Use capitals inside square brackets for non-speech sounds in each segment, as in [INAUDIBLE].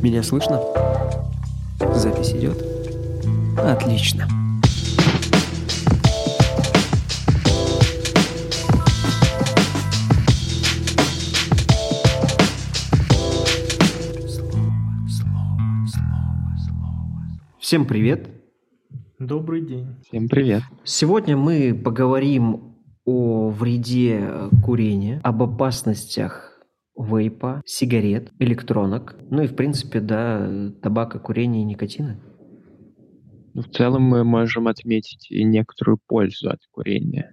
Меня слышно? Запись идет? Отлично. Всем привет! Добрый день. Всем привет. Сегодня мы поговорим о вреде курения, об опасностях вейпа, сигарет, электронок, ну и в принципе, да, табака, курения и никотина. Ну, в целом мы можем отметить и некоторую пользу от курения.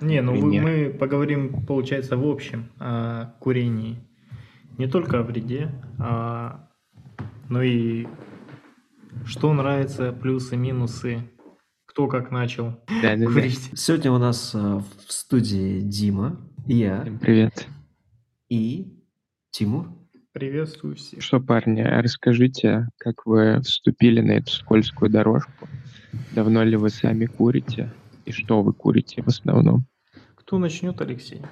Не, ну вы- Пример. мы поговорим, получается, в общем о курении. Не только о вреде, а, но и что нравится, плюсы, минусы, кто как начал Да, да, да. курить. Сегодня у нас э, в студии Дима, я Всем привет. И Тимур. Приветствую всех. Что, парни, а расскажите, как вы вступили на эту скользкую дорожку? Давно ли вы сами курите? И что вы курите в основном? Кто начнет, Алексей?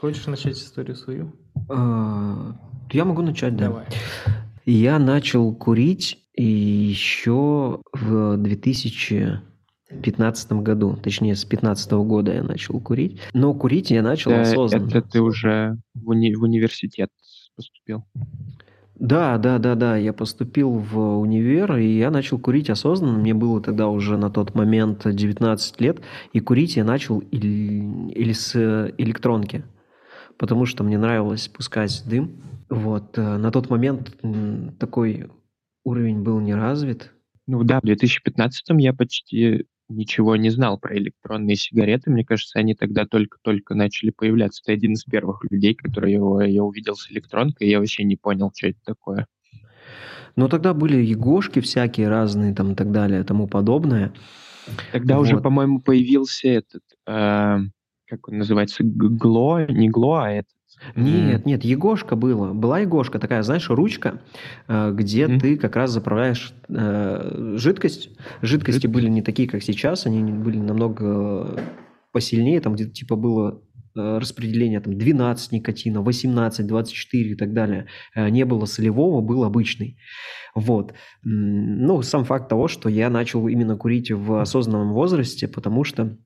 Хочешь начать историю свою? Э, Я могу начать, да. Давай. Я начал курить еще в 2015 году, точнее, с 2015 года я начал курить. Но курить я начал Да, осознанно. это ты уже в, уни- в университет поступил. Да, да, да, да, я поступил в универ, и я начал курить осознанно. Мне было тогда уже на тот момент 19 лет, и курить я начал или, или с электронки, потому что мне нравилось пускать дым. Вот, э, на тот момент такой уровень был не развит. Ну да, в 2015 я почти ничего не знал про электронные сигареты. Мне кажется, они тогда только-только начали появляться. Ты один из первых людей, которые его, я увидел с электронкой, и я вообще не понял, что это такое. Но тогда были егошки всякие разные там и так далее, тому подобное. Тогда уже, Вот. по-моему, появился этот, э, как он называется, гло, не гло, а этот. Нет, нет, егошка было. Была егошка такая, знаешь, ручка, э, где Мгм. ты как раз заправляешь э, жидкость. Жидкости Жидкость. были не такие, как сейчас, они были намного посильнее, там где-то типа было э, распределение там 12 никотина, 18, 24 и так далее. Э, Не было солевого, был обычный. Вот. Ну, сам факт того, что я начал именно курить в осознанном возрасте, потому что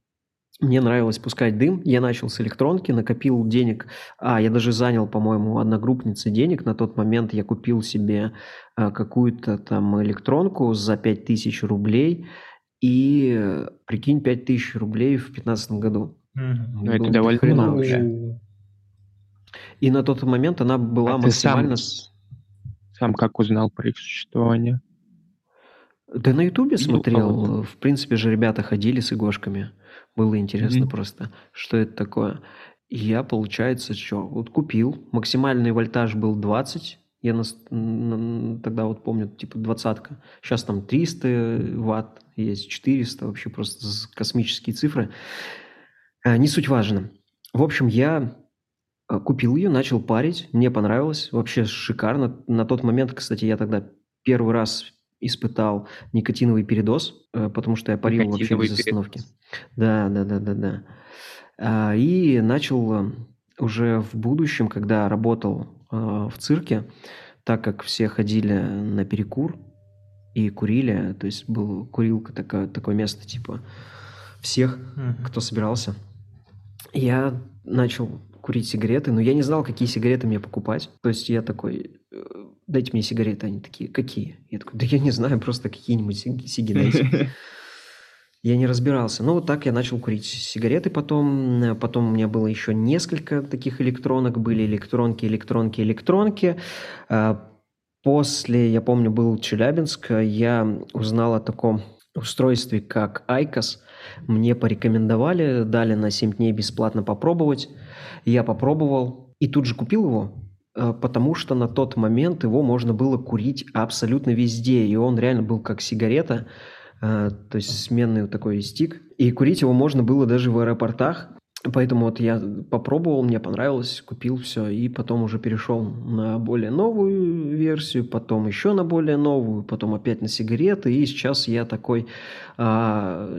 мне нравилось пускать дым. Я начал с электронки, накопил денег. А, я даже занял, по-моему, одногруппницы денег. На тот момент я купил себе а, какую-то там электронку за 5000 рублей. И, прикинь, 5000 рублей в 2015 году. Ну, это довольно много. вообще. Ну, И на тот момент она была А ты сам, максимально... сам как узнал про их существование? Да на Ютубе Видел смотрел. кого-то? В принципе же ребята ходили с игошками. Было интересно Мгм. просто, что это такое. И я, получается, что, вот купил. Максимальный вольтаж был 20. Я нас- н- н- тогда вот помню, типа двадцатка. Сейчас там 300 ватт есть, 400. Вообще просто космические цифры. А, Не суть важно. В общем, я а, купил ее, начал парить. Мне понравилось. Вообще шикарно. На тот момент, кстати, я тогда первый раз испытал никотиновый передоз, э, потому что я парил вообще без остановки. передоз. Да, да, да, да, да. А, И начал э, уже в будущем, когда работал э, в цирке, так как все ходили на перекур и курили, то есть был курилка такая, такое место типа всех, мгм. кто собирался. Я начал курить сигареты, но я не знал, какие сигареты мне покупать. То есть я такой, дайте мне сигареты. Они такие, какие? Я такой, да я не знаю, просто какие-нибудь сиг- сиги дайте. [LAUGHS] Я не разбирался. Ну, вот так я начал курить сигареты потом. Потом у меня было еще несколько таких электронок. Были электронки, электронки, электронки. А, После, я помню, был Челябинск, я узнал о таком устройстве, как IQOS. Мне порекомендовали, дали на 7 дней бесплатно попробовать. Я попробовал и тут же купил его, потому что на тот момент его можно было курить абсолютно везде. И он реально был как сигарета, э, то есть сменный вот такой стик. И курить его можно было даже в аэропортах. Поэтому вот я попробовал, мне понравилось, купил все, и потом уже перешел на более новую версию, потом еще на более новую, потом опять на сигареты, и сейчас я такой а,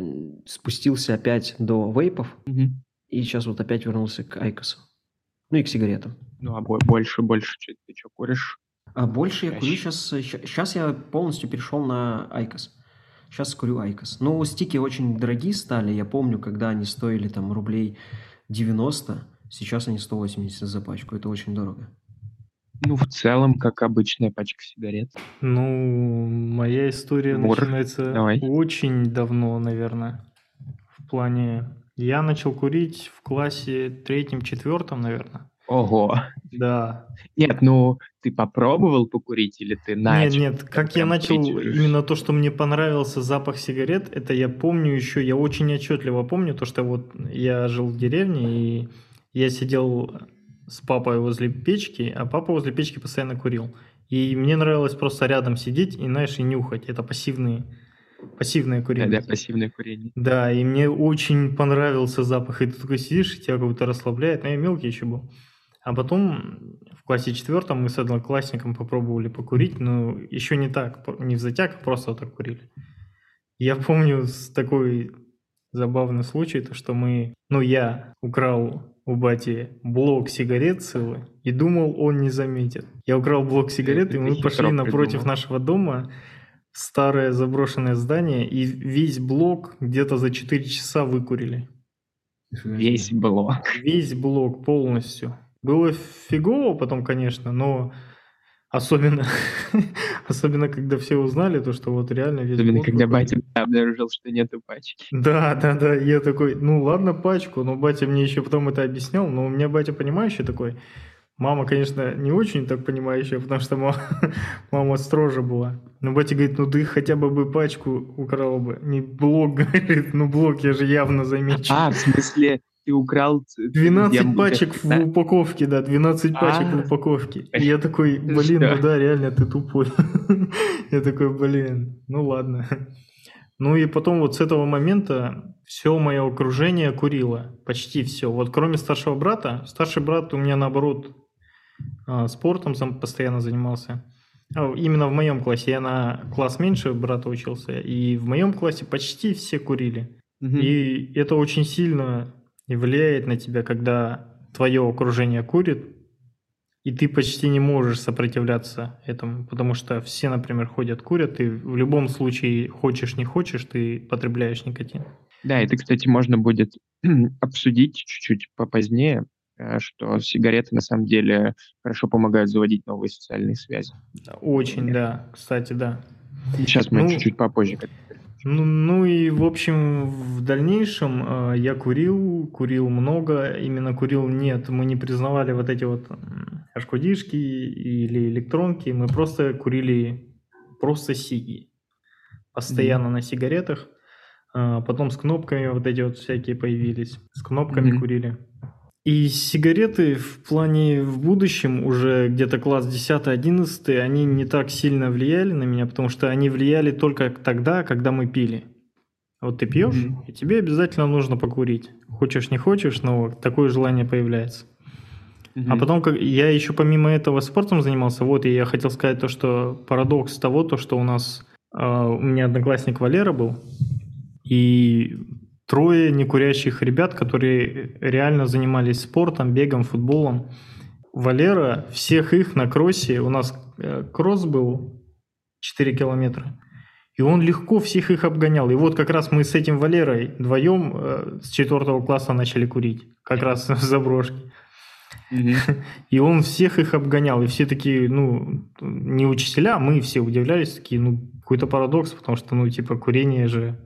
спустился опять до вейпов, Мгм. и сейчас вот опять вернулся к IQOS у. Ну и к сигаретам. Ну, а бо- больше, больше, что ты что, куришь? А больше я курю сейчас... Сейчас я полностью перешел на IQOS. Сейчас курю IQOS. Ну, стики очень дорогие стали. Я помню, когда они стоили там рублей 90, сейчас они 180 за пачку. Это очень дорого. Ну, в целом, как обычная пачка сигарет. Ну, моя история Мур, начинается давай. очень давно, наверное. В плане... Я начал курить в классе третьем-четвертом, наверное. Ого. Да. Нет, ну, ты попробовал покурить или ты начал? Нет, нет, как я начал, курить? именно то, что мне понравился запах сигарет, это я помню еще, я очень отчетливо помню, то, что вот я жил в деревне, и я сидел с папой возле печки, а папа возле печки постоянно курил. И мне нравилось просто рядом сидеть и, знаешь, и нюхать. Это пассивные, пассивное Да, курение. да, пассивное курение. Да, и мне очень понравился запах. И ты такой сидишь, и тебя как будто расслабляет. Но я мелкий еще был. А потом в классе четвертом мы с одноклассником попробовали покурить, но еще не так, не в затяг, а просто так курили. Я помню такой забавный случай, то что мы, ну я украл у бати блок сигарет целый и думал, он не заметит. Я украл блок сигарет, Ты и мы пошли напротив придумал. нашего дома в старое заброшенное здание, и весь блок где-то за 4 часа выкурили. Весь блок. Весь блок полностью. Было фигово потом, конечно, но особенно, [LAUGHS] особенно когда все узнали, то что вот реально весь Особенно, блок когда батя обнаружил, что нету пачки. Да, да, да, я такой, ну ладно пачку, но батя мне еще потом это объяснял, но у меня батя понимающий такой. Мама, конечно, не очень так понимающая, потому что мама, [LAUGHS] мама строже была. Но батя говорит, ну ты хотя бы бы пачку украл бы. Не блок, [LAUGHS] говорит, ну блок я же явно замечу. А, в смысле, ты украл... ц- 12 я- пачек в да? упаковке, да, 12 пачек А. в упаковке. И я такой, блин, Что? ну да, реально, ты тупой. [LAUGHS] Я такой, блин, ну ладно. Ну и потом вот с этого момента все мое окружение курило, почти все. Вот кроме старшего брата, старший брат у меня наоборот а, спортом зам- постоянно занимался. А, Именно в моем классе, я на класс меньше брата учился, и в моем классе почти все курили. Мгм. И это очень сильно влияет на тебя, когда твое окружение курит, и ты почти не можешь сопротивляться этому, потому что все, например, ходят, курят, и в любом случае, хочешь не хочешь, ты потребляешь никотин. Да, это, кстати, можно будет [CLEARS THROAT] обсудить чуть-чуть попозднее, э, что сигареты на самом деле хорошо помогают заводить новые социальные связи. Очень, да, кстати, да. Сейчас мы Ну, чуть-чуть попозже. к этому Ну, ну и, в общем, в дальнейшем э, я курил, курил много, именно курил нет, мы не признавали вот эти вот м, ашкодишки или электронки, мы просто курили просто сиги, постоянно на сигаретах, А, потом с кнопками вот эти вот всякие появились, с кнопками Мгм. курили. И сигареты в плане в будущем, уже где-то класс 10-11, они не так сильно влияли на меня, потому что они влияли только тогда, когда мы пили. Вот ты пьешь, Мгм. и тебе обязательно нужно покурить. Хочешь, не хочешь, но такое желание появляется. А Мгм. потом, как я еще помимо этого спортом занимался, вот и я хотел сказать то, что парадокс того, то, что у нас, а, у меня одноклассник Валера был, и трое некурящих ребят, которые реально занимались спортом, бегом, футболом. Валера, всех их на кроссе, у нас э, кросс был 4 километра, и он легко всех их обгонял. И вот как раз мы с этим Валерой вдвоем э, с четвертого класса начали курить, как раз [LAUGHS] в заброшке. И он всех их обгонял. И все такие, ну, не учителя, мы все удивлялись, такие, ну, какой-то парадокс, потому что, ну, типа, курение же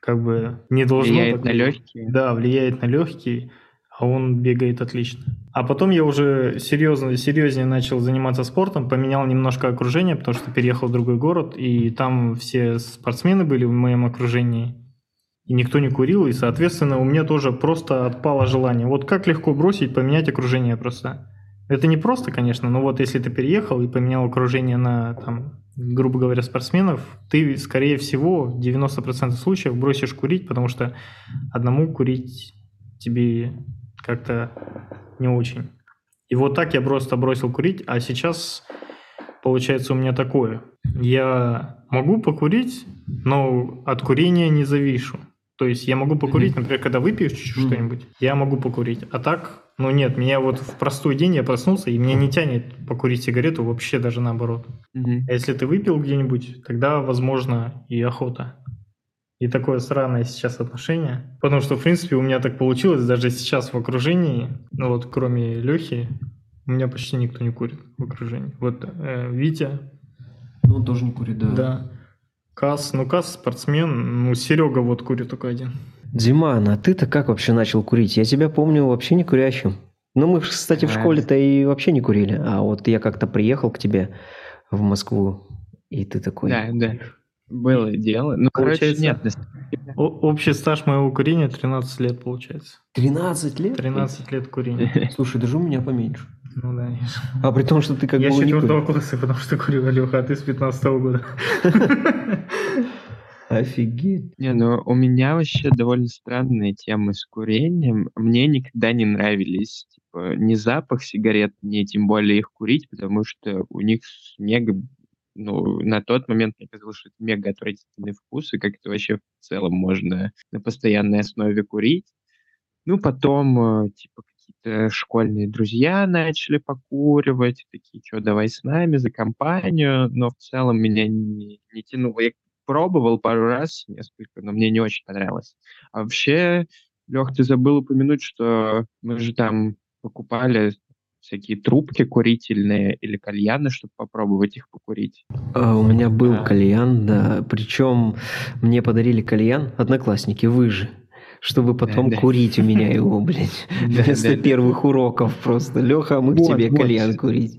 как бы не должно... Влияет так на легкие. Да, влияет на легкие, а он бегает отлично. А потом я уже серьезно, серьезнее начал заниматься спортом, поменял немножко окружение, потому что переехал в другой город, и там все спортсмены были в моем окружении, и никто не курил, и, соответственно, у меня тоже просто отпало желание. Вот как легко бросить, поменять окружение просто. Это не просто, конечно, но вот если ты переехал и поменял окружение на, там, грубо говоря, спортсменов, ты, скорее всего, в 90% случаев бросишь курить, потому что одному курить тебе как-то не очень. И вот так я просто бросил курить, а сейчас получается у меня такое. Я могу покурить, но от курения не завишу. То есть я могу покурить, например, когда выпью чуть-чуть Мгм. что-нибудь, я могу покурить. А так, Ну нет, меня вот в простой день я проснулся, и меня не тянет покурить сигарету, вообще даже наоборот. Мгм. А если ты выпил где-нибудь, тогда, возможно, и охота. И такое странное сейчас отношение. Потому что, в принципе, у меня так получилось, даже сейчас в окружении, ну вот кроме Лехи, у меня почти никто не курит в окружении. Вот э, Витя, Ну, он тоже не курит, да. да. Кас, ну Кас спортсмен, ну Серега вот курит только один. Диман, а ты-то как вообще начал курить? Я тебя помню вообще не курящим. Ну, мы, кстати, в А. школе-то и вообще не курили. А вот я как-то приехал к тебе в Москву, и ты такой... Да, да. Было дело. Ну, короче, Получается- нет, общий стаж моего курения 13 лет получается. 13 лет? 13 лет курения. [LAUGHS] Слушай, даже у меня поменьше. Ну да. А при том, что ты как Я бы с не четвертого куришь. класса, потому что курю, Леха, а ты с 15 года. [LAUGHS] Офигеть. Не, ну у меня вообще довольно странные темы с курением. Мне никогда не нравились типа, ни запах сигарет, ни тем более их курить, потому что у них мега, ну, на тот момент мне казалось, что это мега отвратительный вкус, и как это вообще в целом можно на постоянной основе курить. Ну, потом, э, типа, какие-то школьные друзья начали покуривать, такие, что, давай с нами за компанию, но в целом меня не, не тянуло. Я пробовал пару раз, несколько, но мне не очень понравилось. А вообще, Лех, ты забыл упомянуть, что мы же там покупали всякие трубки курительные или кальяны, чтобы попробовать их покурить. А, у меня был Да. кальян, да. Причем мне подарили кальян одноклассники, вы же. Чтобы потом да. курить у меня [LAUGHS] его, блядь. Да, Вместо да, да. первых уроков просто. Леха, мы к тебе кальян курить.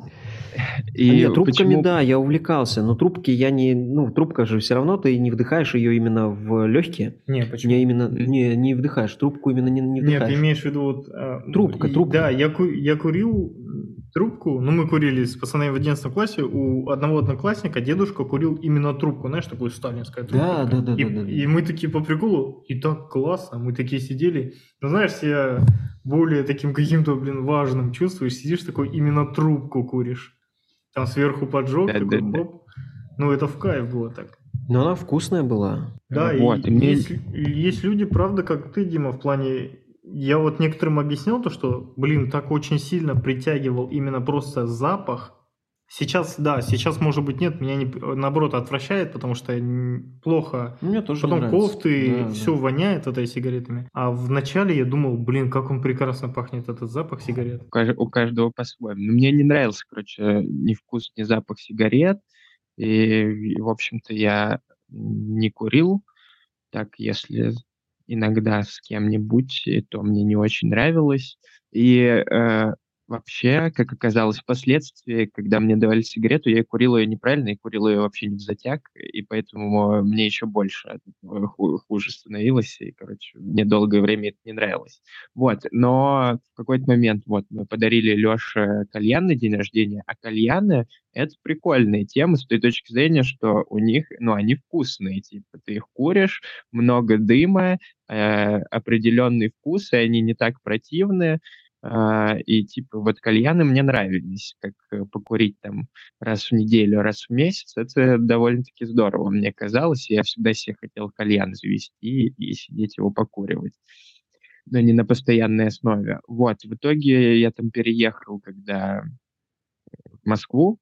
И А нет, трубками, почему- да, я увлекался. Но трубки я не... Ну, трубка же все равно ты не вдыхаешь ее именно в легкие. Не, почему? Не именно... Не, не вдыхаешь. Трубку именно не, не Нет, вдыхаешь. ты имеешь в виду вот... а, Трубка, и- трубка. Да, я, ку- я курил трубку, ну мы курили с пацанами в 11 классе, у одного одноклассника дедушка курил именно трубку, знаешь, такую сталинская трубка. Да, да, да, и, да, да, да. и мы такие по приколу, и так классно, мы такие сидели. Ну знаешь, себя более таким каким-то, блин, важным чувствуешь, сидишь такой, именно трубку куришь. Там сверху поджог, Да, такой, да, да. хоп. Ну это в кайф было так. Но она вкусная была. Да, Вот, и и мне- есть, есть люди, правда, как ты, Дима, в плане... Я вот некоторым объяснял то, что, блин, так очень сильно притягивал именно просто запах. Сейчас, да, сейчас, может быть, нет, меня не, наоборот отвращает, потому что плохо. Мне тоже Потом нравится. кофты, Да, все да. воняет этой сигаретами. А вначале я думал, блин, как он прекрасно пахнет, этот запах сигарет. у каж- у каждого по-своему. Но мне не нравился, короче, ни вкус, ни запах сигарет. И, в общем-то, я не курил. Так, если иногда с кем-нибудь, то мне не очень нравилось. И э, вообще, как оказалось впоследствии, когда мне давали сигарету, я курил ее неправильно, и курил ее вообще не в затяг, и поэтому мне еще больше хуже становилось, и, короче, мне долгое время это не нравилось. Вот, но в какой-то момент вот мы подарили Леше кальян на день рождения, а кальяны — это прикольная тема с той точки зрения, что у них, ну, они вкусные, типа, ты их куришь, много дыма, э, определенный вкус, и они не так противные, и типа вот кальяны мне нравились, как э, покурить там раз в неделю, раз в месяц, это довольно-таки здорово, мне казалось, я всегда себе хотел кальян завести и сидеть его покуривать но не на постоянной основе. Вот, в итоге я там переехал, когда в Москву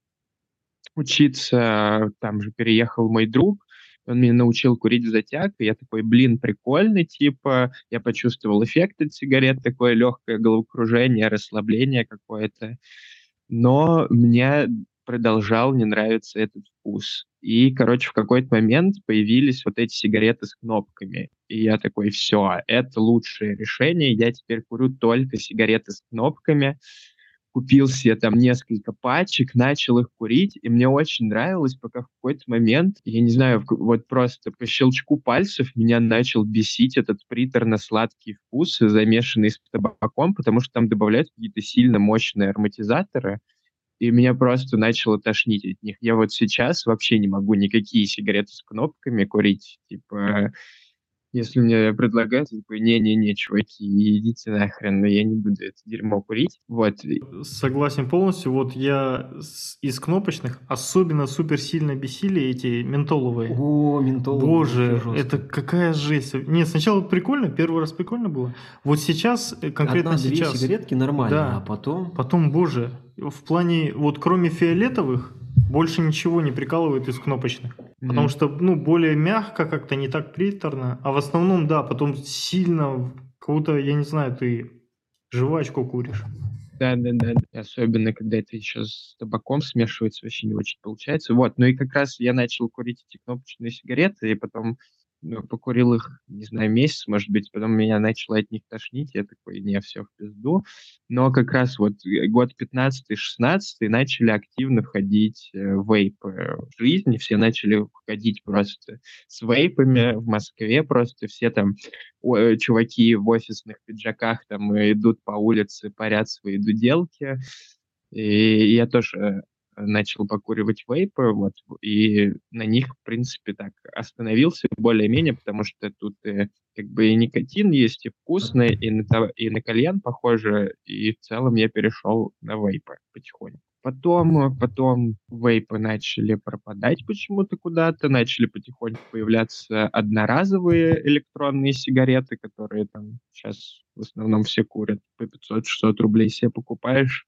учиться, там же переехал мой друг, он меня научил курить затяг, и я такой, блин, прикольный, типа, я почувствовал эффект от сигарет, такое легкое головокружение, расслабление какое-то, но мне продолжал не нравиться этот вкус. И, короче, в какой-то момент появились вот эти сигареты с кнопками. И я такой, все, это лучшее решение, я теперь курю только сигареты с кнопками. Купил себе там несколько пачек, начал их курить, и мне очень нравилось, пока в какой-то момент, я не знаю, вот просто по щелчку пальцев меня начал бесить этот приторно-сладкий вкус, замешанный с табаком, потому что там добавляют какие-то сильно мощные ароматизаторы, и меня просто начало тошнить от них. Я вот сейчас вообще не могу никакие сигареты с кнопками курить. Типа, Если мне предлагают, я такой, не-не-не, чуваки, идите нахрен, я не буду это дерьмо курить. Вот. Согласен полностью. Вот я из кнопочных особенно супер сильно бесили эти ментоловые. О, ментоловые. Боже, это какая жесть. Нет, сначала прикольно, первый раз прикольно было. Вот сейчас, э, конкретно Одна, сейчас... сигаретки нормально, да. а потом... Потом, боже, в плане, вот кроме фиолетовых, больше ничего не прикалывает из кнопочных. Mm-hmm. Потому что, ну, более мягко как-то, не так приторно. А в основном, да, потом сильно, кого-то, я не знаю, ты жвачку куришь. Да, да, да. Особенно, когда это еще с табаком смешивается, вообще не очень получается. Вот, ну и как раз я начал курить эти кнопочные сигареты, и потом ну, покурил их, не знаю, месяц, может быть, потом меня начало от них тошнить, я такой, не, все в пизду. Но как раз вот э, год 15-16 начали активно входить э, вейпы в жизнь, все начали входить просто с вейпами в Москве, просто все там о, чуваки в офисных пиджаках там идут по улице, парят свои дуделки, и я тоже начал покуривать вейпы, вот, и на них, в принципе, так остановился более-менее, потому что тут э, как бы и никотин есть, и вкусный, и на, и на кальян похоже, и в целом я перешел на вейпы потихоньку. Потом, потом вейпы начали пропадать почему-то куда-то, начали потихоньку появляться одноразовые электронные сигареты, которые там сейчас в основном все курят по 500-600 рублей себе покупаешь,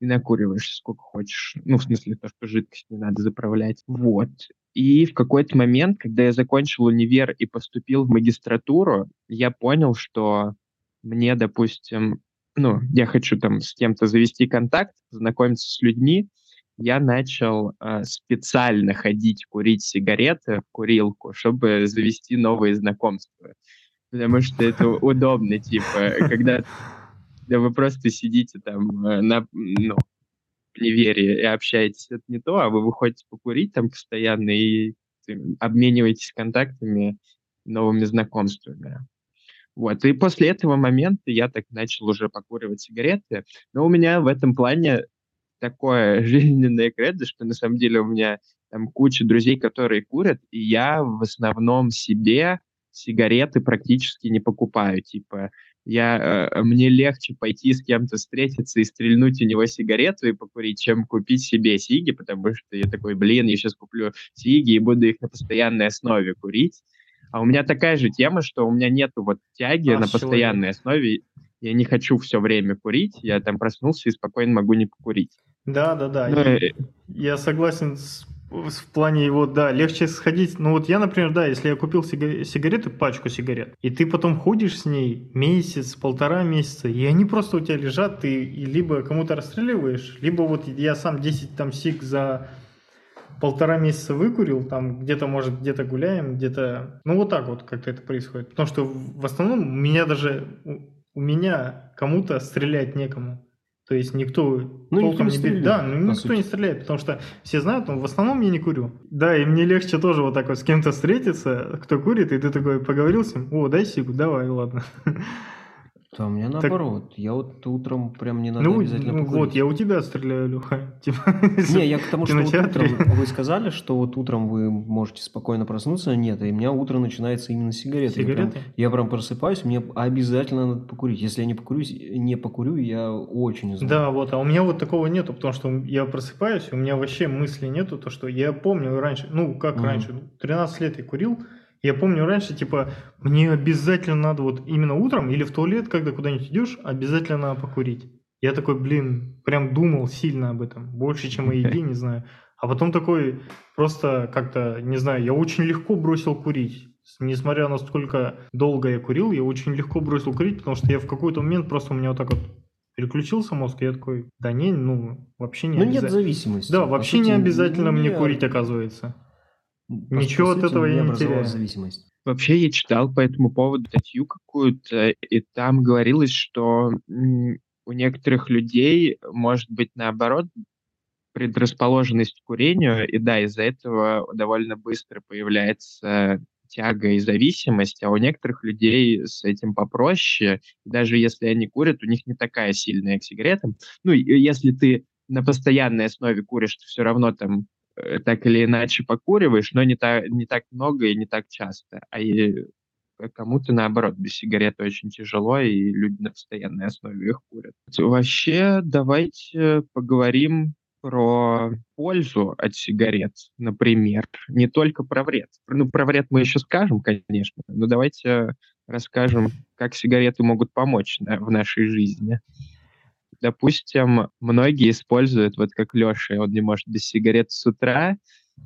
и накуриваешь сколько хочешь. Ну, в смысле, то, что жидкость не надо заправлять. Вот. И в какой-то момент, когда я закончил универ и поступил в магистратуру, я понял, что мне, допустим, ну, я хочу там с кем-то завести контакт, знакомиться с людьми, я начал э, специально ходить курить сигареты в курилку, чтобы завести новые знакомства. Потому что это удобно, типа, когда да вы просто сидите там э, на, ну, универе и общаетесь, это не то, а вы выходите покурить там постоянно и обмениваетесь контактами, новыми знакомствами. Вот. И после этого момента я так начал уже покуривать сигареты. Но у меня в этом плане такое [LAUGHS] жизненное кредо, что на самом деле у меня там куча друзей, которые курят, и я в основном себе сигареты практически не покупаю. Типа, я, э, мне легче пойти с кем-то встретиться и стрельнуть у него сигарету и покурить, чем купить себе сиги, потому что я такой, блин, я сейчас куплю сиги и буду их на постоянной основе курить. А у меня такая же тема, что у меня нету вот тяги а, на постоянной основе. Я не хочу все время курить, я там проснулся и спокойно могу не покурить. Да, да, да. Ну, я, я согласен с в плане его, да, легче сходить. Ну вот я, например, да, если я купил сигареты, пачку сигарет, и ты потом ходишь с ней месяц, полтора месяца, и они просто у тебя лежат, ты либо кому-то расстреливаешь, либо вот я сам 10 там сиг за полтора месяца выкурил, там где-то, может, где-то гуляем, где-то... Ну вот так вот как-то это происходит. Потому что в основном у меня даже... У меня кому-то стрелять некому. То есть никто ну, толком никто не, не Да, ну никто сути. не стреляет, потому что все знают, но в основном я не курю. Да, и мне легче тоже вот так вот с кем-то встретиться, кто курит, и ты такой поговорил с ним, о, дай сигу, давай, ладно. [LAUGHS] Да, у меня наоборот. Так... Я вот утром прям не надо ну, обязательно ну, покурить. Вот, я у тебя стреляю, Люха. [LAUGHS] Типа, не, я к тому, что вот утром вы сказали, что вот утром вы можете спокойно проснуться. Нет, и у меня утро начинается именно с сигареты. Сигареты? Я прям, я прям просыпаюсь, мне обязательно надо покурить. Если я не покурю, не покурю, я очень злой. Да, вот, а у меня вот такого нету, потому что я просыпаюсь, у меня вообще мысли нету, то, что я помню раньше, ну, как mm-hmm. раньше, 13 лет я курил, я помню раньше, типа, мне обязательно надо вот именно утром или в туалет, когда куда-нибудь идешь, обязательно надо покурить. Я такой, блин, прям думал сильно об этом, больше, чем о еде, [LAUGHS] не знаю. А потом такой, просто как-то, не знаю, я очень легко бросил курить. Несмотря на сколько долго я курил, я очень легко бросил курить, потому что я в какой-то момент просто у меня вот так вот переключился мозг, и я такой, да не, ну, вообще не Ну, нет зависимости. Да, вообще не обязательно мне курить, оказывается. Ничего от этого я не теряю. зависимость. Вообще я читал по этому поводу статью какую-то, и там говорилось, что у некоторых людей может быть наоборот предрасположенность к курению, и да, из-за этого довольно быстро появляется тяга и зависимость, а у некоторых людей с этим попроще. Даже если они курят, у них не такая сильная к сигаретам. Ну, если ты на постоянной основе куришь, то все равно там так или иначе покуриваешь, но не, так не так много и не так часто. А а кому-то, наоборот, без сигареты очень тяжело, и люди на постоянной основе их курят. Вообще, давайте поговорим про пользу от сигарет, например, не только про вред. Ну, про вред мы еще скажем, конечно, но давайте расскажем, как сигареты могут помочь в нашей жизни. Допустим, многие используют, вот как Леша, он не может без сигарет с утра,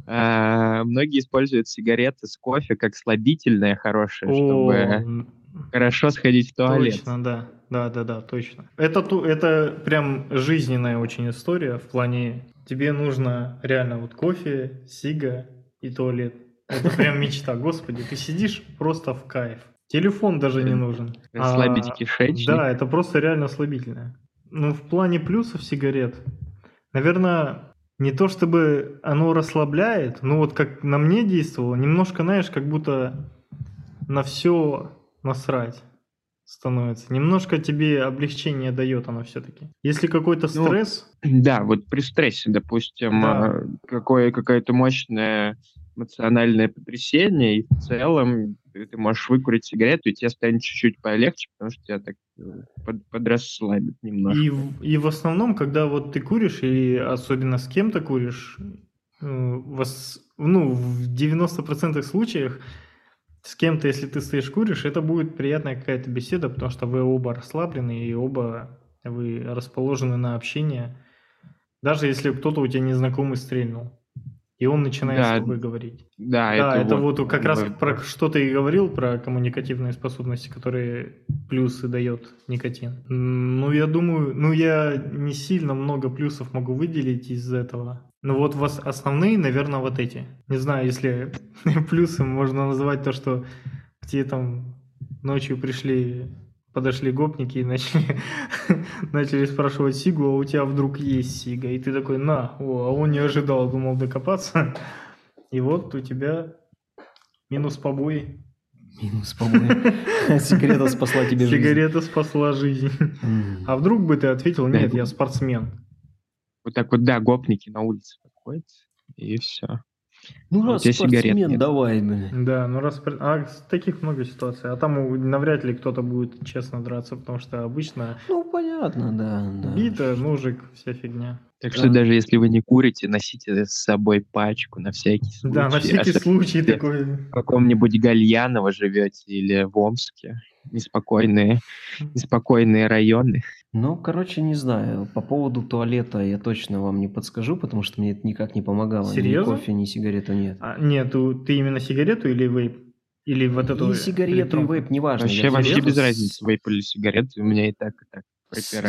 а, многие используют сигареты с кофе как слабительное хорошее, чтобы хорошо сходить в туалет. Точно, да. Да, да, да, точно. Это, это прям жизненная очень история в плане тебе нужно реально вот кофе, сига и туалет. Это прям мечта. Господи, ты сидишь просто в кайф. Телефон даже не нужен. Расслабить а, кишечник. Да, это просто реально слабительное. Ну, в плане плюсов сигарет, наверное, не то чтобы оно расслабляет, но вот как на мне действовало, немножко, знаешь, как будто на все насрать становится. Немножко тебе облегчение дает оно все-таки. Если какой-то ну, стресс... Ну, да, вот при стрессе, допустим, да. А, какое, какая-то мощная эмоциональное потрясение, и в целом ты можешь выкурить сигарету, и тебе станет чуть-чуть полегче, потому что тебя так э, под, подрасслабит немножко. И, и в основном, когда вот ты куришь, и особенно с кем-то куришь, э, вас, ну, в 90% случаях с кем-то, если ты стоишь куришь, это будет приятная какая-то беседа, потому что вы оба расслаблены, и оба вы расположены на общение. Даже если кто-то у тебя незнакомый стрельнул. И он начинает да, с тобой говорить. Да, да это, это вот, вот как раз про что ты и говорил, про коммуникативные способности, которые плюсы дает никотин. Ну, я думаю, ну, я не сильно много плюсов могу выделить из этого. Ну вот вас основные, наверное, вот эти. Не знаю, если [LAUGHS] плюсом можно назвать то, что тебе там ночью пришли подошли гопники и начали, [LAUGHS] начали спрашивать Сигу, а у тебя вдруг есть Сига? И ты такой, на, о, а он не ожидал, думал докопаться. И вот у тебя минус побои. Минус побои. [LAUGHS] Сигарета спасла тебе жизнь. Сигарета спасла жизнь. А вдруг бы ты ответил, нет, я спортсмен. Вот так вот, да, гопники на улице подходят, и все. Ну, раз спортсмен, давай, блин. Да, ну раз... А таких много ситуаций. А там навряд ли кто-то будет честно драться, потому что обычно... Ну, понятно, да. да. Бита, ножик, вся фигня. Так да. что даже если вы не курите, носите с собой пачку на всякий случай. Да, на всякий а случай такой. В каком-нибудь Гальяново живете или в Омске. Неспокойные, неспокойные районы. Ну, короче, не знаю. По поводу туалета я точно вам не подскажу, потому что мне это никак не помогало. Серьезно? Ни кофе, ни сигарету нет. А, нет, ты именно сигарету или вейп? Или вот эту И сигарету, и вейп, неважно. Вообще, вообще без разницы, вейп или сигареты, у меня и так, и так.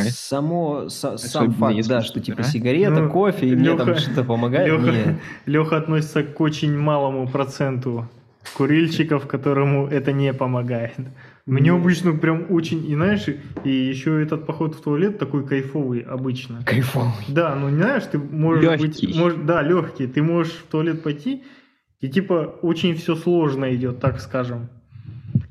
Само, с, сам факт, да, что типа сигарета, ну, кофе, и Леха, мне там что-то помогает. Леха, Леха относится к очень малому проценту курильщиков, которому это не помогает. Мне обычно прям очень, и знаешь, и еще этот поход в туалет такой кайфовый обычно. Кайфовый. Да, ну знаешь, ты можешь легкий. быть, может, да, легкий, ты можешь в туалет пойти, и типа очень все сложно идет, так скажем.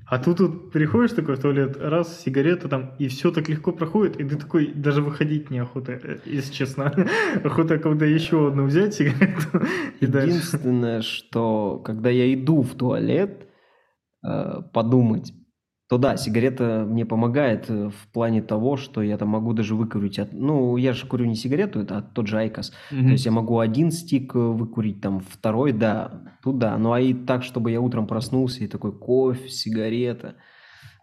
А тут вот приходишь такой в туалет, раз, сигарета там, и все так легко проходит, и ты такой, даже выходить неохота, э, если честно. [LAUGHS] Охота когда еще одну взять сигарету [LAUGHS] и Единственное, дальше. что когда я иду в туалет, э, подумать, то да, сигарета мне помогает э, в плане того, что я там могу даже выкурить. От, ну, я же курю не сигарету, это тот же IQOS. Mm-hmm. То есть я могу один стик э, выкурить, там второй, да, туда. Ну, а и так, чтобы я утром проснулся и такой кофе, сигарета.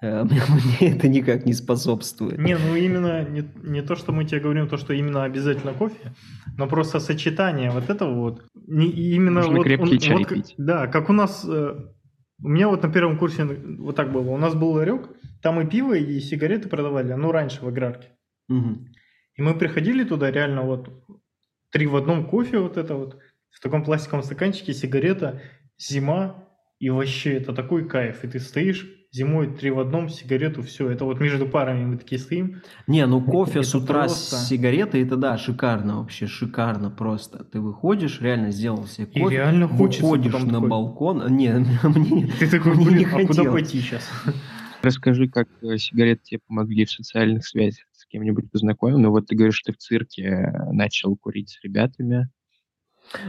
Э, [LAUGHS] мне это никак не способствует. Не, ну именно не, не то, что мы тебе говорим, то, что именно обязательно кофе, но просто сочетание вот этого вот. Не, именно Можно вот, крепкий он, чай вот, пить. Да, как у нас у меня вот на первом курсе вот так было. У нас был ларек, там и пиво, и сигареты продавали, ну, раньше в аграрке. Угу. И мы приходили туда реально вот три в одном кофе вот это вот, в таком пластиковом стаканчике сигарета, зима, и вообще это такой кайф. И ты стоишь, зимой три в одном, сигарету, все. Это вот между парами мы такие стоим. Не, ну кофе с утра просто... с сигаретой, это да, шикарно вообще, шикарно просто. Ты выходишь, реально сделал себе кофе. И реально хочется. Выходишь на такой... балкон. Не, [LAUGHS] мне, Ты такой, блин, не а куда пойти сейчас? [LAUGHS] Расскажи, как э, сигареты тебе помогли в социальных связях с кем-нибудь познакомил. Ну вот ты говоришь, что ты в цирке э, начал курить с ребятами.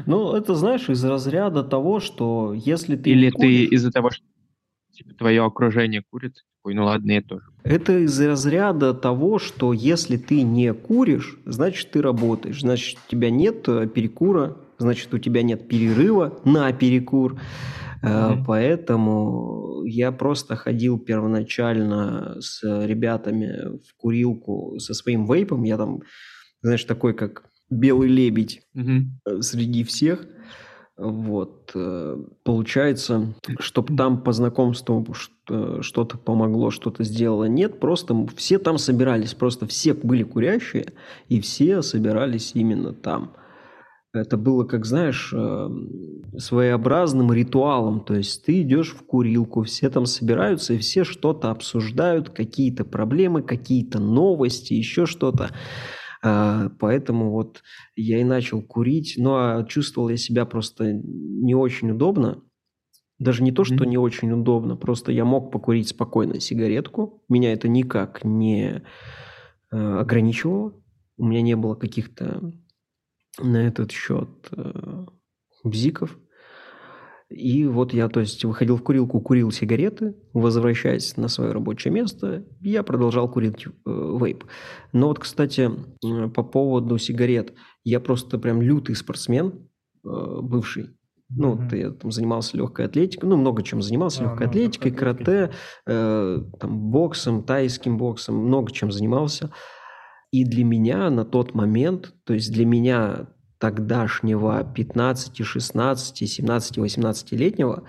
Ну, это, знаешь, из разряда того, что если ты... Или ты из-за того, что типа твое окружение курит, такой, ну ладно, я тоже. Это из разряда того, что если ты не куришь, значит ты работаешь, значит у тебя нет э, перекура, значит у тебя нет перерыва на перекур. Mm-hmm. Поэтому я просто ходил первоначально с ребятами в курилку со своим вейпом. Я там, знаешь, такой как белый лебедь mm-hmm. среди всех. Вот. Э, получается, чтобы там по знакомству что-то помогло, что-то сделало, нет. Просто все там собирались. Просто все были курящие, и все собирались именно там. Это было, как знаешь, эм, своеобразным ритуалом. То есть ты идешь в курилку, все там собираются, и все что-то обсуждают, какие-то проблемы, какие-то новости, еще что-то. А, поэтому вот я и начал курить, но чувствовал я себя просто не очень удобно. Даже не то, что не очень удобно, просто я мог покурить спокойно сигаретку. Меня это никак не э, ограничивало. У меня не было каких-то на этот счет э, бзиков. И вот я, то есть, выходил в курилку, курил сигареты, возвращаясь на свое рабочее место, я продолжал курить э, вейп. Но вот, кстати, э, по поводу сигарет, я просто прям лютый спортсмен, э, бывший. Ну, mm-hmm. я там занимался легкой атлетикой, ну, много чем занимался, а, легкой ну, атлетикой, карате, э, там, боксом, тайским боксом, много чем занимался. И для меня на тот момент, то есть для меня тогдашнего 15, 16, 17, 18-летнего,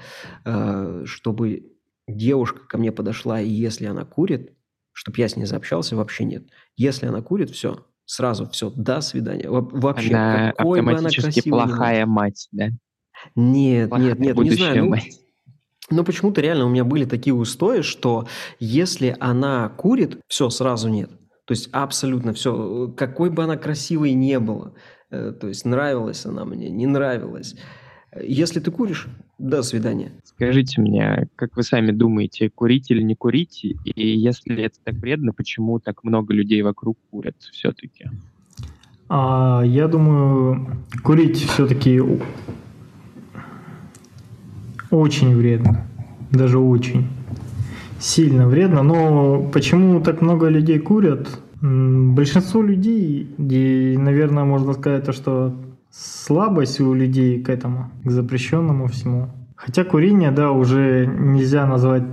чтобы девушка ко мне подошла, и если она курит, чтобы я с ней заобщался, вообще нет. Если она курит, все, сразу все, до свидания. Вообще, она какой автоматически бы она плохая не мать, да? Нет, плохая нет, нет, не знаю. Ну, но почему-то реально у меня были такие устои, что если она курит, все, сразу нет. То есть абсолютно все, какой бы она красивой не была, э, то есть нравилась она мне, не нравилась. Если ты куришь, до свидания. Скажите мне, как вы сами думаете, курить или не курить? И если это так вредно, почему так много людей вокруг курят все-таки? А, я думаю, курить все-таки очень вредно. Даже очень сильно вредно. Но почему так много людей курят? Большинство людей, и, наверное, можно сказать, то, что слабость у людей к этому, к запрещенному всему. Хотя курение, да, уже нельзя назвать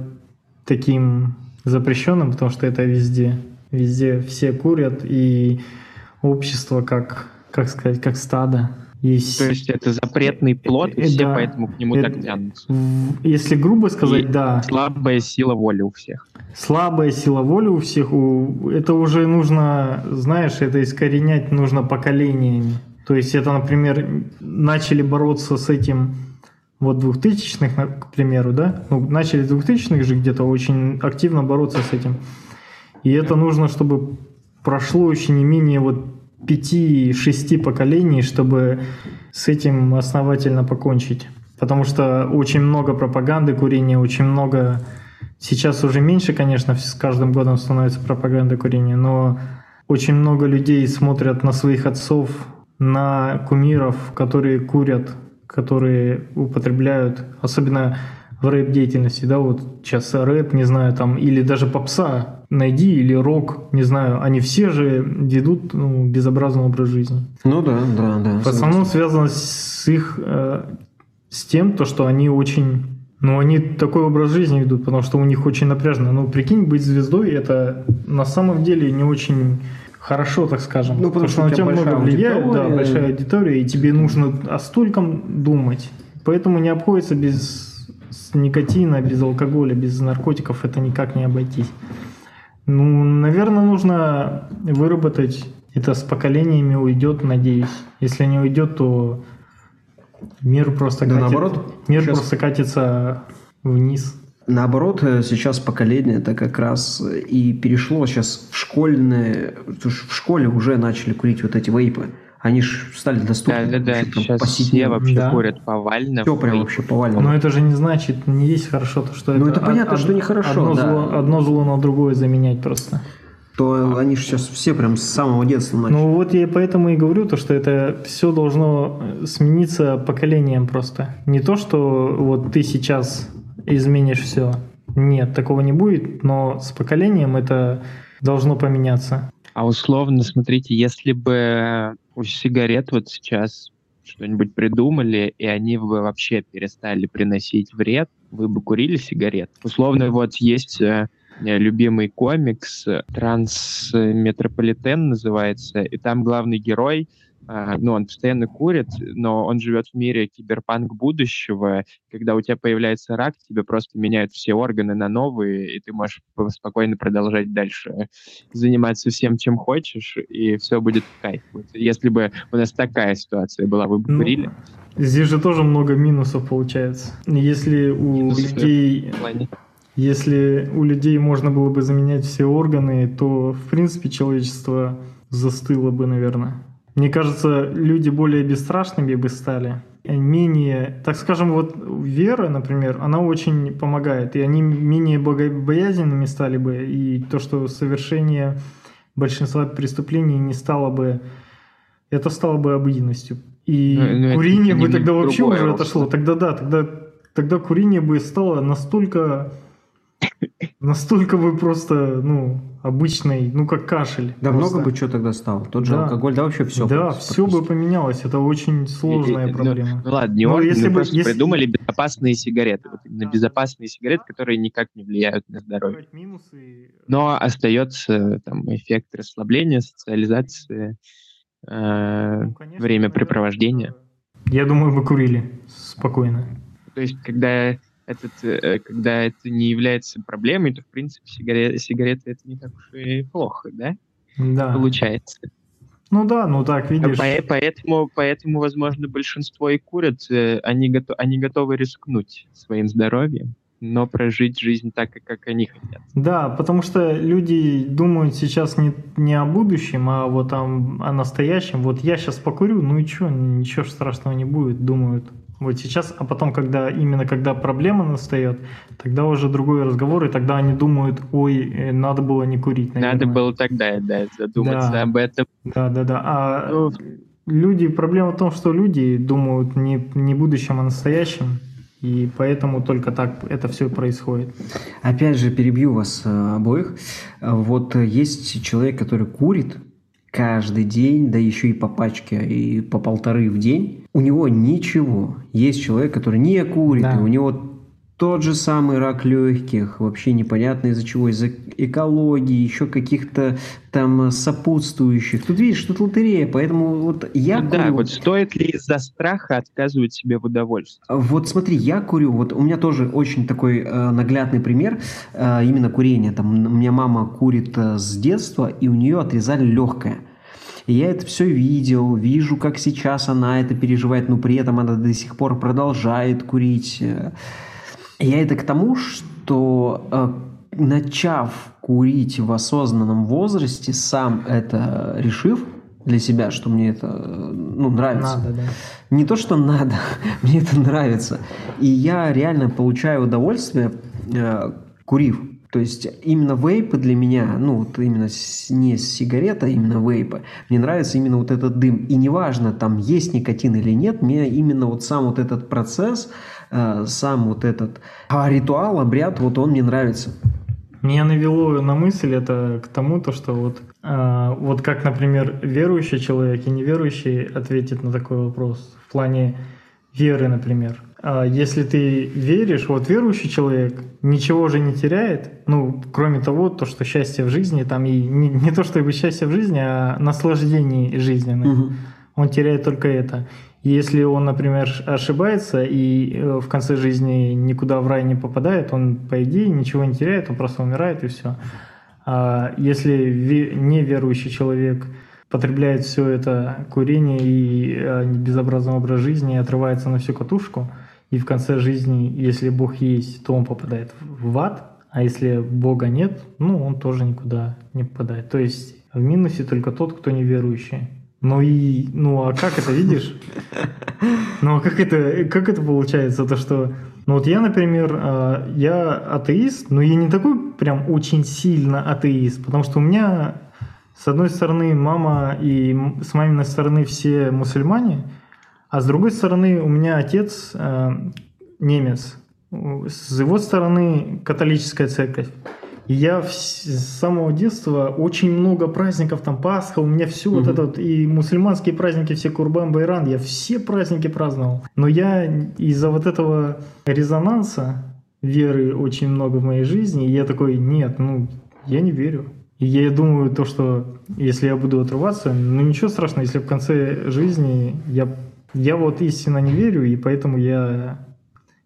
таким запрещенным, потому что это везде. Везде все курят, и общество как, как сказать, как стадо. Есть... То есть это запретный плод, и все да, поэтому к нему это, так тянутся. Если грубо сказать, и да. Слабая сила воли у всех. Слабая сила воли у всех. У... Это уже нужно, знаешь, это искоренять нужно поколениями. То есть это, например, начали бороться с этим вот 2000-х, к примеру, да? Ну, начали с 2000-х же где-то очень активно бороться с этим. И это нужно, чтобы прошло еще не менее вот пяти-шести поколений, чтобы с этим основательно покончить. Потому что очень много пропаганды курения, очень много... Сейчас уже меньше, конечно, с каждым годом становится пропаганда курения, но очень много людей смотрят на своих отцов, на кумиров, которые курят, которые употребляют, особенно в рэп-деятельности, да, вот сейчас рэп, не знаю, там, или даже попса найди, или рок, не знаю, они все же ведут ну, безобразный образ жизни. Ну да, да, да. В основном связано с их, э, с тем, то, что они очень, ну, они такой образ жизни ведут, потому что у них очень напряжно. Ну, прикинь, быть звездой, это на самом деле не очень хорошо, так скажем. Ну, потому, потому что на тебя много влияет, да, большая аудитория, и тебе нужно о стольком думать. Поэтому не обходится без никотина, без алкоголя, без наркотиков это никак не обойтись. Ну, наверное, нужно выработать это с поколениями уйдет, надеюсь. Если не уйдет, то мир просто да, катит, наоборот, мир сейчас... просто катится вниз. Наоборот, э, сейчас поколение это как раз и перешло сейчас в школьное, в школе уже начали курить вот эти вейпы они же стали доступны. Да, да, да. Сейчас все вообще да. курят повально. Все прям вообще повально. Но это же не значит, не есть хорошо то, что ну, это... Ну это понятно, од- что нехорошо, одно, да. зло, одно зло на другое заменять просто. То они же сейчас все прям с самого детства начали. Ну вот я поэтому и говорю, то, что это все должно смениться поколением просто. Не то, что вот ты сейчас изменишь все. Нет, такого не будет, но с поколением это должно поменяться. А условно, смотрите, если бы у сигарет вот сейчас что-нибудь придумали, и они бы вообще перестали приносить вред, вы бы курили сигарет? Условно, вот есть э, любимый комикс «Трансметрополитен» называется, и там главный герой ну, он постоянно курит, но он живет в мире киберпанк будущего, когда у тебя появляется рак, тебе просто меняют все органы на новые, и ты можешь спокойно продолжать дальше заниматься всем, чем хочешь, и все будет в кайф. Вот, если бы у нас такая ситуация была, вы бы ну, курили? Здесь же тоже много минусов получается. Если у Минусы людей... Если у людей можно было бы заменять все органы, то, в принципе, человечество застыло бы, наверное. Мне кажется, люди более бесстрашными бы стали, менее, так скажем, вот вера, например, она очень помогает, и они менее богобоязненными стали бы, и то, что совершение большинства преступлений не стало бы, это стало бы обыденностью. И но, ну, но ну, курение бы тогда вообще уже отошло. Тогда да, тогда, тогда курение бы стало настолько Настолько бы просто, ну, обычный, ну, как кашель. Да просто. много бы что тогда стало. Тот же да. алкоголь, да вообще все. Да, все бы поменялось. Это очень сложная и, ну, проблема. Ну, ну ладно, не орган, если бы, если... придумали безопасные сигареты. Вот именно да. безопасные сигареты, которые никак не влияют на здоровье. Но остается там эффект расслабления, социализации, э, ну, конечно, времяпрепровождения. Я думаю, вы курили спокойно. То есть, когда этот, э, когда это не является проблемой, то, в принципе, сигареты, сигареты это не так уж и плохо, да? Да. Получается. Ну да, ну так, видишь. Поэтому, поэтому возможно, большинство и курят, э, они, готов, они готовы рискнуть своим здоровьем, но прожить жизнь так, как они хотят. Да, потому что люди думают сейчас не, не о будущем, а вот о, о настоящем. Вот я сейчас покурю, ну и что, ничего страшного не будет, думают вот сейчас, а потом, когда именно когда проблема настает, тогда уже другой разговор, и тогда они думают, ой, э, надо было не курить. Наверное. Надо было тогда, да, задуматься да. об этом. Да, да, да. А ну, люди, проблема в том, что люди думают не, не будущем, а настоящем. И поэтому только так это все происходит. Опять же, перебью вас э, обоих. Вот есть человек, который курит, каждый день, да еще и по пачке, и по полторы в день, у него ничего. Есть человек, который не курит, да. и у него тот же самый рак легких, вообще непонятно из-за чего, из-за экологии, еще каких-то там сопутствующих. Тут видишь, тут лотерея, поэтому вот я ну, курю... Да, вот стоит ли из-за страха отказывать себе в удовольствии? Вот смотри, я курю, вот у меня тоже очень такой э, наглядный пример э, именно курения. Там у меня мама курит э, с детства, и у нее отрезали легкое. И я это все видел, вижу, как сейчас она это переживает, но при этом она до сих пор продолжает курить. Я это к тому, что э, начав курить в осознанном возрасте, сам это решив для себя, что мне это ну, нравится. Надо, да. Не то, что надо, [LAUGHS] мне это нравится. И я реально получаю удовольствие, э, курив. То есть именно вейпы для меня, ну вот именно не сигарета, а именно вейпы, мне нравится именно вот этот дым. И неважно, там есть никотин или нет, мне именно вот сам вот этот процесс, э, сам вот этот а ритуал, обряд, вот он мне нравится. Меня навело на мысль это к тому, то, что вот, э, вот как, например, верующий человек и неверующий ответит на такой вопрос в плане веры, например. А если ты веришь, вот верующий человек ничего же не теряет, ну, кроме того, то, что счастье в жизни, там и не, не то, что его счастье в жизни, а наслаждение жизненное. Угу. Он теряет только это. Если он, например, ошибается и э, в конце жизни никуда в рай не попадает, он, по идее, ничего не теряет, он просто умирает и все. А если неверующий человек потребляет все это курение и э, безобразный образ жизни и отрывается на всю катушку – и в конце жизни, если Бог есть, то он попадает в ад, а если Бога нет, ну, он тоже никуда не попадает. То есть в минусе только тот, кто неверующий. Ну и, ну а как это видишь? [LAUGHS] Ну а как это, как это получается, то что, ну вот я, например, а, я атеист, но я не такой прям очень сильно атеист, потому что у меня, с одной стороны, мама и с маминой стороны все мусульмане, а с другой стороны, у меня отец э, немец. с его стороны католическая церковь. И я с самого детства очень много праздников, там Пасха, у меня все угу. вот это вот, и мусульманские праздники, все Курбан, Байран, я все праздники праздновал. Но я из-за вот этого резонанса веры очень много в моей жизни, и я такой, нет, ну, я не верю. И я думаю, то, что если я буду отрываться, ну ничего страшного, если в конце жизни я, я вот истинно не верю, и поэтому я,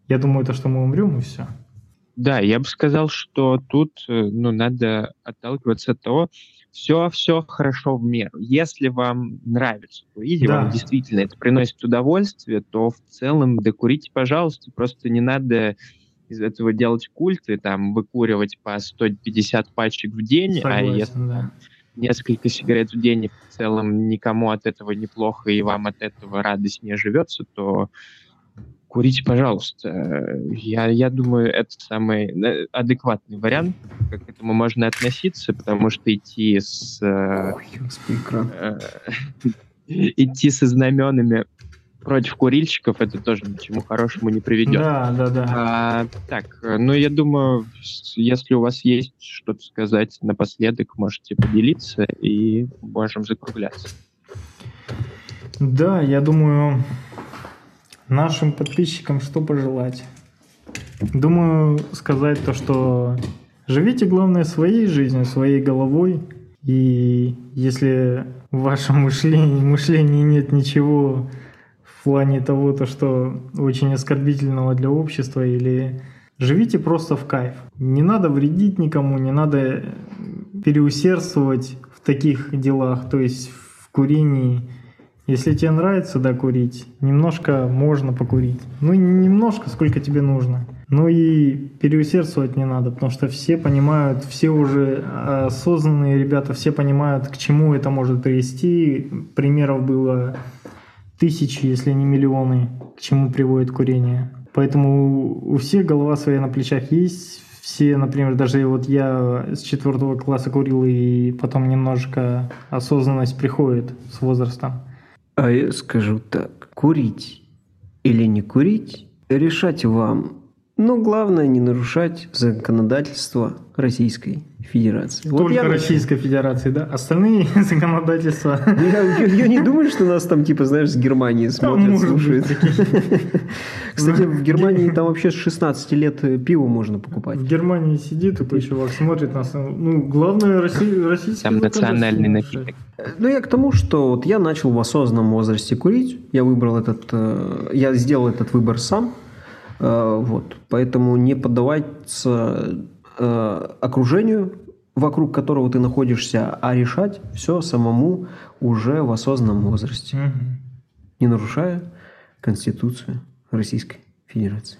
я думаю, то, что мы умрем, и все. Да, я бы сказал, что тут э, ну, надо отталкиваться от того, все, все хорошо в меру. Если вам нравится курить, да. вам действительно это приносит удовольствие, то в целом докурите, пожалуйста, просто не надо из этого делать культ и там выкуривать по 150 пачек в день, а Согласен, а если да. несколько сигарет в день в целом никому от этого неплохо и вам от этого радость не живется, то курите, пожалуйста. Я, я думаю, это самый э, адекватный вариант, как к этому можно относиться, потому что идти с... Э, Ой, э, [LAUGHS] идти со знаменами против курильщиков это тоже ни к чему хорошему не приведет. Да, да, да. А, так, ну я думаю, если у вас есть что-то сказать напоследок, можете поделиться и можем закругляться. Да, я думаю, Нашим подписчикам что пожелать? Думаю, сказать то, что живите, главное, своей жизнью, своей головой. И если в вашем мышлении, мышлении нет ничего в плане того, то, что очень оскорбительного для общества, или живите просто в кайф. Не надо вредить никому, не надо переусердствовать в таких делах, то есть в курении, если тебе нравится, да, немножко можно покурить. Ну, не немножко, сколько тебе нужно. Ну и переусердствовать не надо, потому что все понимают, все уже осознанные ребята, все понимают, к чему это может привести. Примеров было тысячи, если не миллионы, к чему приводит курение. Поэтому у всех голова своя на плечах есть. Все, например, даже вот я с четвертого класса курил, и потом немножко осознанность приходит с возрастом. А я скажу так, курить или не курить, решать вам. Но главное не нарушать законодательство Российской Федерации. Только вот я Российской Федерации, да? Остальные [LAUGHS] законодательства... Я, я, я не думаю, что нас там, типа, знаешь, с Германии смотрят, слушают. [LAUGHS] Кстати, в Германии там вообще с 16 лет э, пиво можно покупать. В Германии сидит такой чувак, смотрит нас. Ну, главное, российский... Там национальный напиток. Ну, я к тому, что вот я начал в осознанном возрасте курить. Я выбрал этот... Э, я сделал этот выбор сам. Э, вот. Поэтому не поддаваться э, окружению, вокруг которого ты находишься, а решать все самому уже в осознанном возрасте, угу. не нарушая Конституцию Российской Федерации.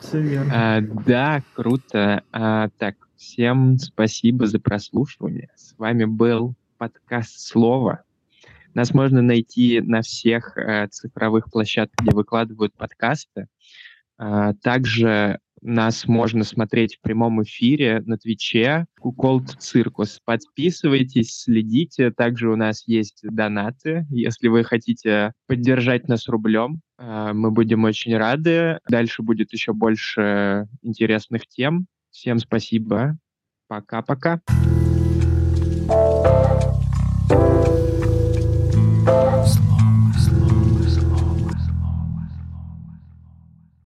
Все верно. А, да, круто. А, так, всем спасибо за прослушивание. С вами был подкаст «Слово». Нас можно найти на всех э, цифровых площадках, где выкладывают подкасты. Э, также нас можно смотреть в прямом эфире на Твиче Cuckold Circus. Подписывайтесь, следите. Также у нас есть донаты. Если вы хотите поддержать нас рублем, э, мы будем очень рады. Дальше будет еще больше интересных тем. Всем спасибо. Пока-пока.